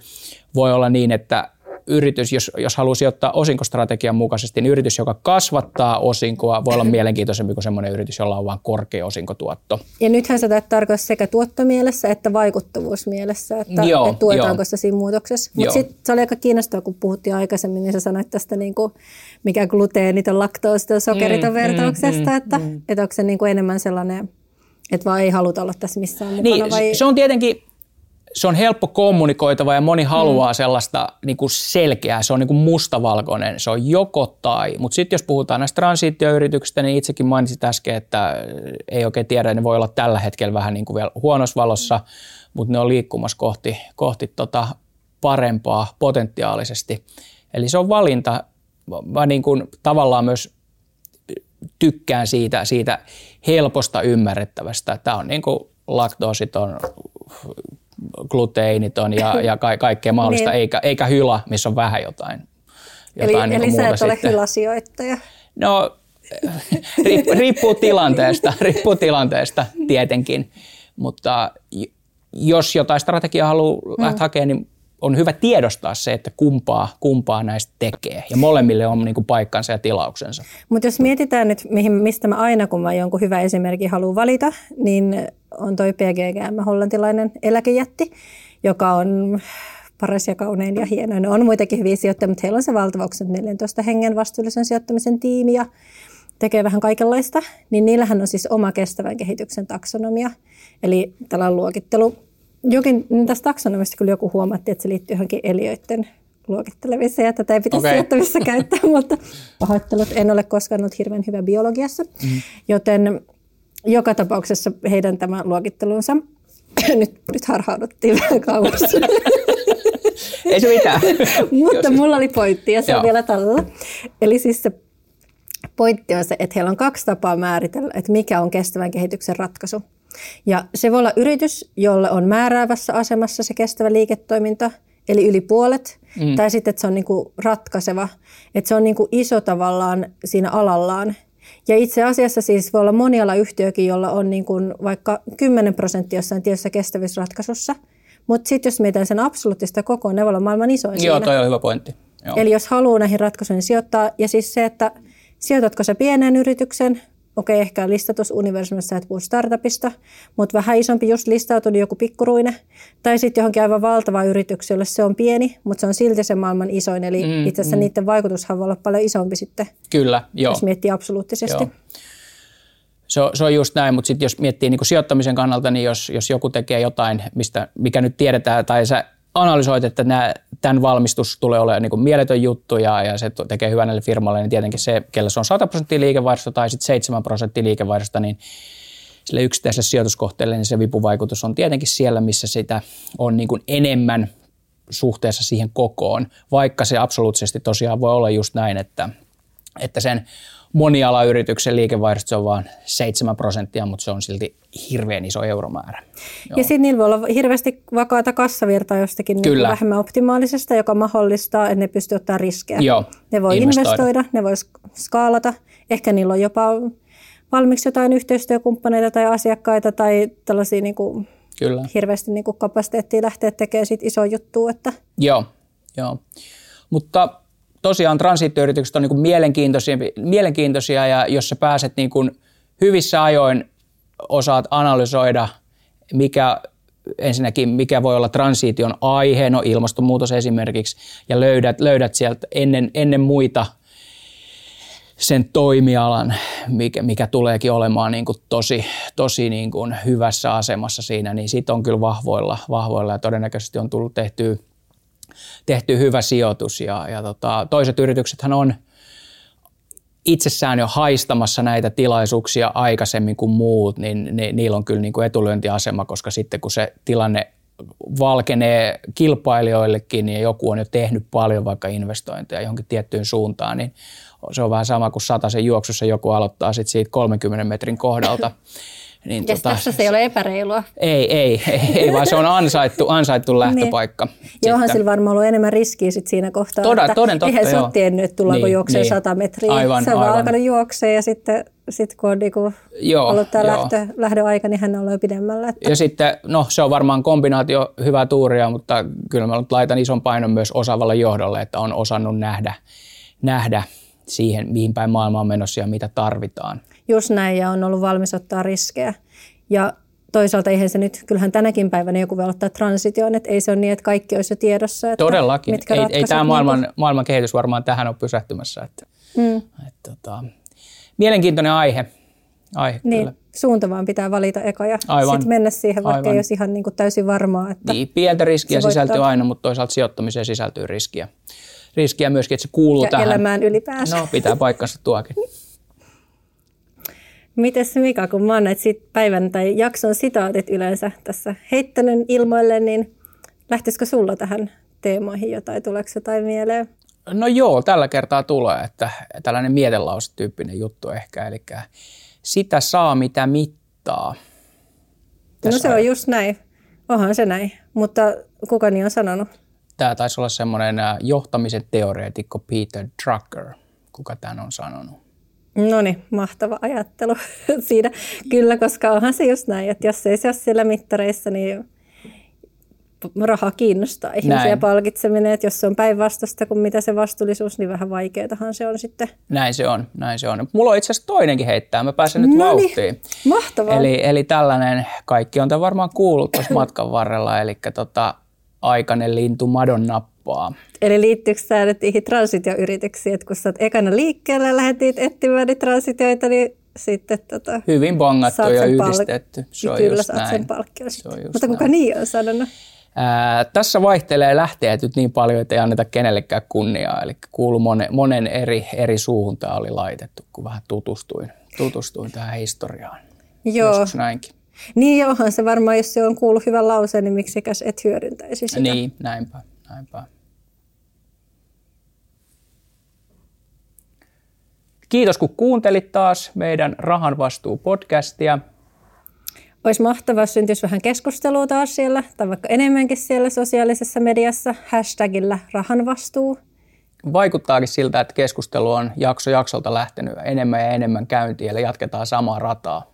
voi olla niin, että yritys, jos, jos haluaa sijoittaa osinkostrategian mukaisesti, niin yritys, joka kasvattaa osinkoa, voi olla mielenkiintoisempi kuin sellainen yritys, jolla on vain korkea osinkotuotto. Ja nythän se tarkoittaa sekä tuottomielessä että vaikuttavuusmielessä, että, joo, että tuetaanko jo. se siinä muutoksessa. Mutta sitten se oli aika kiinnostavaa, kun puhuttiin aikaisemmin, niin sä sanoit tästä, niin kuin, mikä gluteenit on, laktoosit on, sokerit on mm, vertauksesta, mm, että, mm. että onko se niin kuin enemmän sellainen, että vaan ei haluta olla tässä missään mukana? Niin, vai? se on tietenkin se on helppo kommunikoitava ja moni haluaa mm. sellaista niin kuin selkeää, se on niin kuin mustavalkoinen, se on joko tai. Mutta sitten jos puhutaan näistä transitioyrityksistä, niin itsekin mainitsit äsken, että ei oikein tiedä, ne voi olla tällä hetkellä vähän niin kuin vielä huonossa valossa, mutta ne on liikkumassa kohti, kohti tota parempaa potentiaalisesti. Eli se on valinta. Mä niin kuin tavallaan myös tykkään siitä, siitä helposta ymmärrettävästä. Tämä on niin kuin laktoositon gluteiniton ja, ja ka- kaikkea mahdollista, niin. eikä, eikä hyla, missä on vähän jotain. jotain eli niin eli sä et ole hylasijoittaja? No, riippuu tilanteesta, riippuu tilanteesta tietenkin, mutta jos jotain strategiaa haluaa mm. lähteä hakemaan, niin on hyvä tiedostaa se, että kumpaa, kumpaa näistä tekee. Ja molemmille on niin kuin paikkansa ja tilauksensa. Mutta jos mietitään nyt, mihin, mistä mä aina, kun mä jonkun hyvä esimerkki haluan valita, niin on toi PGGM, hollantilainen eläkejätti, joka on paras ja kaunein ja hienoin. Ne on muitakin hyviä sijoittajia, mutta heillä on se valtava 14 hengen vastuullisen sijoittamisen tiimi ja tekee vähän kaikenlaista. Niin niillähän on siis oma kestävän kehityksen taksonomia, eli tällainen luokittelu. Jokin, niin tästä taksonomista kyllä joku huomatti, että se liittyy johonkin eliöiden luokittelemiseen, ja tätä ei pitäisi okay. sijoittamissa käyttää, mutta pahoittelut, en ole koskaan ollut hirveän hyvä biologiassa. Mm. Joten joka tapauksessa heidän tämä luokittelunsa, nyt, nyt harhauduttiin vähän kauas. Ei se mitään. Mutta mulla oli pointti ja se Joo. on vielä tällä. Eli siis se pointti on se, että heillä on kaksi tapaa määritellä, että mikä on kestävän kehityksen ratkaisu. Ja se voi olla yritys, jolle on määräävässä asemassa se kestävä liiketoiminta, eli yli puolet, mm. tai sitten, että se on niinku ratkaiseva, että se on niinku iso tavallaan siinä alallaan, ja itse asiassa siis voi olla monialayhtiökin, jolla on niin kuin vaikka 10 prosenttia jossain tietyssä kestävyysratkaisussa. Mutta sitten jos mietitään sen absoluuttista kokoa, ne voi olla maailman isoin Joo, toi on hyvä pointti. Joo. Eli jos haluaa näihin ratkaisuihin sijoittaa, ja siis se, että sijoitatko se pienen yrityksen, okei, ehkä listatus universumissa, et puhu startupista, mutta vähän isompi just listautunut joku pikkuruine, tai sitten johonkin aivan valtava yritykselle, se on pieni, mutta se on silti se maailman isoin, eli mm, itse asiassa mm. niiden vaikutushan voi olla paljon isompi sitten, Kyllä, joo. jos miettii absoluuttisesti. Joo. Se on, se on just näin, mutta sitten jos miettii niin sijoittamisen kannalta, niin jos, jos joku tekee jotain, mistä, mikä nyt tiedetään, tai sä analysoit, että nämä, tämän valmistus tulee olemaan niin mieletön juttu ja, ja se tekee hyvän näille firmalle, niin tietenkin se, kellä se on 100 prosenttia liikevaihdosta tai sitten 7 prosenttia liikevaihdosta, niin sille yksittäiselle sijoituskohteelle niin se vipuvaikutus on tietenkin siellä, missä sitä on niin kuin enemmän suhteessa siihen kokoon, vaikka se absoluuttisesti tosiaan voi olla just näin, että, että sen monialayrityksen liikevaihdosta on vain 7 prosenttia, mutta se on silti hirveän iso euromäärä. Joo. Ja sitten niillä voi olla hirveästi vakaata kassavirtaa jostakin niin Kyllä. vähemmän optimaalisesta, joka mahdollistaa, että ne pystyy ottaa riskejä. Joo, ne voi investoida. investoida, ne voi skaalata. Ehkä niillä on jopa valmiiksi jotain yhteistyökumppaneita tai asiakkaita tai tällaisia niin kuin Kyllä. hirveästi niin kuin kapasiteettia lähteä tekemään siitä iso juttu. Että... Joo, joo. Mutta tosiaan transitioyritykset on niin kuin mielenkiintoisia, mielenkiintoisia ja jos sä pääset niin kuin hyvissä ajoin osaat analysoida, mikä ensinnäkin mikä voi olla transition aihe, no ilmastonmuutos esimerkiksi, ja löydät, löydät sieltä ennen, ennen muita sen toimialan, mikä, mikä tuleekin olemaan niin kuin tosi, tosi niin kuin hyvässä asemassa siinä, niin siitä on kyllä vahvoilla, vahvoilla ja todennäköisesti on tullut tehtyä tehty hyvä sijoitus ja, ja tota, toiset yrityksethän on itsessään jo haistamassa näitä tilaisuuksia aikaisemmin kuin muut, niin ni, niillä on kyllä niin kuin etulyöntiasema, koska sitten kun se tilanne valkenee kilpailijoillekin niin joku on jo tehnyt paljon vaikka investointeja johonkin tiettyyn suuntaan, niin se on vähän sama kuin sen juoksussa joku aloittaa sitten siitä 30 metrin kohdalta. Niin ja tota, tässä se ei ole epäreilua. Ei, ei, ei, ei vaan se on ansaittu, ansaittu niin. lähtöpaikka. niin. Johan sillä varmaan ollut enemmän riskiä sit siinä kohtaa. Toda, että toden totta, eihän se ole tiennyt, että tullaanko niin, juoksee niin. 100 metriä. Aivan, se on aivan. alkanut juoksee ja sitten sit kun on niinku joo, ollut tämä lähtö, lähdöaika, niin hän on ollut jo pidemmällä. Että. Ja sitten, no se on varmaan kombinaatio hyvää tuuria, mutta kyllä mä laitan ison painon myös osaavalle johdolle, että on osannut nähdä, nähdä siihen, mihin päin maailma on menossa ja mitä tarvitaan. Just näin, ja on ollut valmis ottaa riskejä. Ja toisaalta eihän se nyt, kyllähän tänäkin päivänä joku voi ottaa transitioon, että ei se ole niin, että kaikki olisi jo tiedossa. Että Todellakin. Mitkä ei, ei tämä maailman, niin maailman kehitys varmaan tähän ole pysähtymässä. Että, hmm. että, tota, mielenkiintoinen aihe. aihe niin, kyllä. suunta vaan pitää valita eka ja sitten mennä siihen, vaikka Aivan. ei olisi ihan niin kuin täysin varmaa. Että niin, pientä riskiä sisältyy aina, mutta toisaalta sijoittamiseen sisältyy riskiä. Riskiä myöskin, että se kuuluu ja tähän. elämään ylipäänsä. No, pitää paikkansa tuokin. Mites Mika, kun mä oon näitä päivän tai jakson sitaatit yleensä tässä heittänyt ilmoille, niin lähtisikö sulla tähän teemoihin jotain, tuleeko jotain mieleen? No joo, tällä kertaa tulee, että tällainen mietelausetyyppinen juttu ehkä, eli sitä saa mitä mittaa. Tässä no se on just näin, onhan se näin, mutta kuka niin on sanonut? Tämä taisi olla semmoinen johtamisen teoreetikko Peter Drucker, kuka tämän on sanonut. No niin, mahtava ajattelu siinä. Kyllä, koska onhan se just näin, että jos ei se ole siellä mittareissa, niin raha kiinnostaa ihmisiä Näin. palkitseminen, että jos se on päinvastaista kuin mitä se vastuullisuus, niin vähän vaikeatahan se on sitten. Näin se on, näin se on. Mulla on itse asiassa toinenkin heittää, mä pääsen nyt Noniin, vauhtiin. Mahtavaa. Eli, eli tällainen, kaikki on tämän varmaan kuullut tuossa matkan varrella, eli tota, aikainen lintu madon nappaa. Eli liittyykö tämä nyt niihin transitioyrityksiin, että kun sä oot ekana liikkeellä ja lähdit etsimään niitä transitioita, niin sitten tota, Hyvin bongattu ja yhdistetty. Se on kyllä just saat näin. sen palkkion. Mutta kuka näin. niin on sanonut? Ää, tässä vaihtelee lähteet nyt niin paljon, että ei anneta kenellekään kunniaa. Eli kuulu monen, monen eri, eri suuhun tämä oli laitettu, kun vähän tutustuin, tutustuin tähän historiaan. Joo. Joskus näinkin. Niin onhan se varmaan, jos se on kuullut hyvän lauseen, niin miksikäs et hyödyntäisi sitä. Niin, näinpä, näinpä. Kiitos kun kuuntelit taas meidän Rahan vastuu podcastia. Olisi mahtavaa, jos syntyisi vähän keskustelua taas siellä, tai vaikka enemmänkin siellä sosiaalisessa mediassa, hashtagillä rahan vastuu. Vaikuttaakin siltä, että keskustelu on jakso jaksolta lähtenyt enemmän ja enemmän käyntiin, eli jatketaan samaa rataa.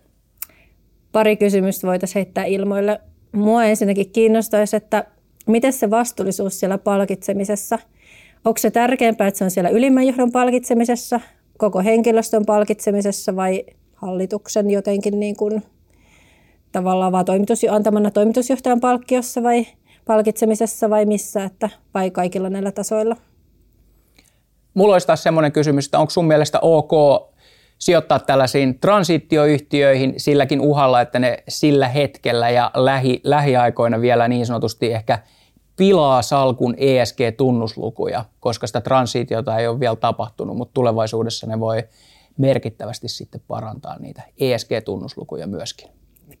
Pari kysymystä voitaisiin heittää ilmoille. Mua ensinnäkin kiinnostaisi, että miten se vastuullisuus siellä palkitsemisessa, onko se tärkeämpää, että se on siellä ylimmän johdon palkitsemisessa, koko henkilöstön palkitsemisessa vai hallituksen jotenkin niin kuin tavallaan vaan toimitus, antamana toimitusjohtajan palkkiossa vai palkitsemisessa vai missä, että vai kaikilla näillä tasoilla? Mulla olisi taas semmoinen kysymys, että onko sun mielestä ok sijoittaa tällaisiin transitioyhtiöihin silläkin uhalla, että ne sillä hetkellä ja lähi, lähiaikoina vielä niin sanotusti ehkä pilaa salkun ESG-tunnuslukuja, koska sitä transitiota ei ole vielä tapahtunut, mutta tulevaisuudessa ne voi merkittävästi sitten parantaa niitä ESG-tunnuslukuja myöskin.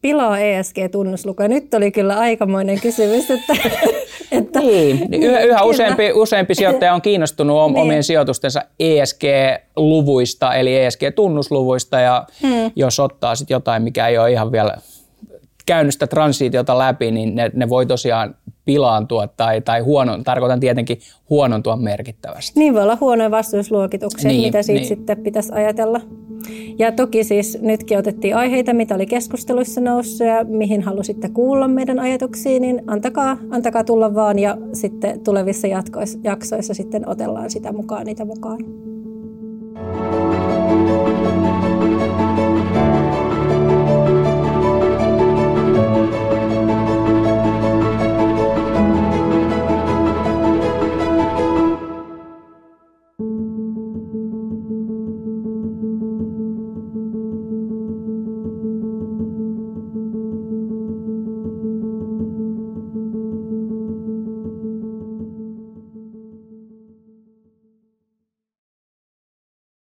pilaa ESG-tunnuslukuja? Nyt oli kyllä aikamoinen kysymys, että... että niin, niin yhä, yhä useampi, useampi sijoittaja on kiinnostunut niin. omien sijoitustensa ESG-luvuista, eli ESG-tunnusluvuista, ja hmm. jos ottaa sitten jotain, mikä ei ole ihan vielä käynyt sitä transitiota läpi, niin ne, ne voi tosiaan pilaantua tai, tai huonon, tarkoitan tietenkin huonontua merkittävästi. Niin voi olla huonoja vastuusluokituksia, niin, mitä siitä niin. sitten pitäisi ajatella. Ja toki siis nytkin otettiin aiheita, mitä oli keskusteluissa noussut ja mihin halusitte kuulla meidän ajatuksiin, niin antakaa, antakaa tulla vaan ja sitten tulevissa jatkoissa, jaksoissa sitten otellaan sitä mukaan, niitä mukaan. Thank you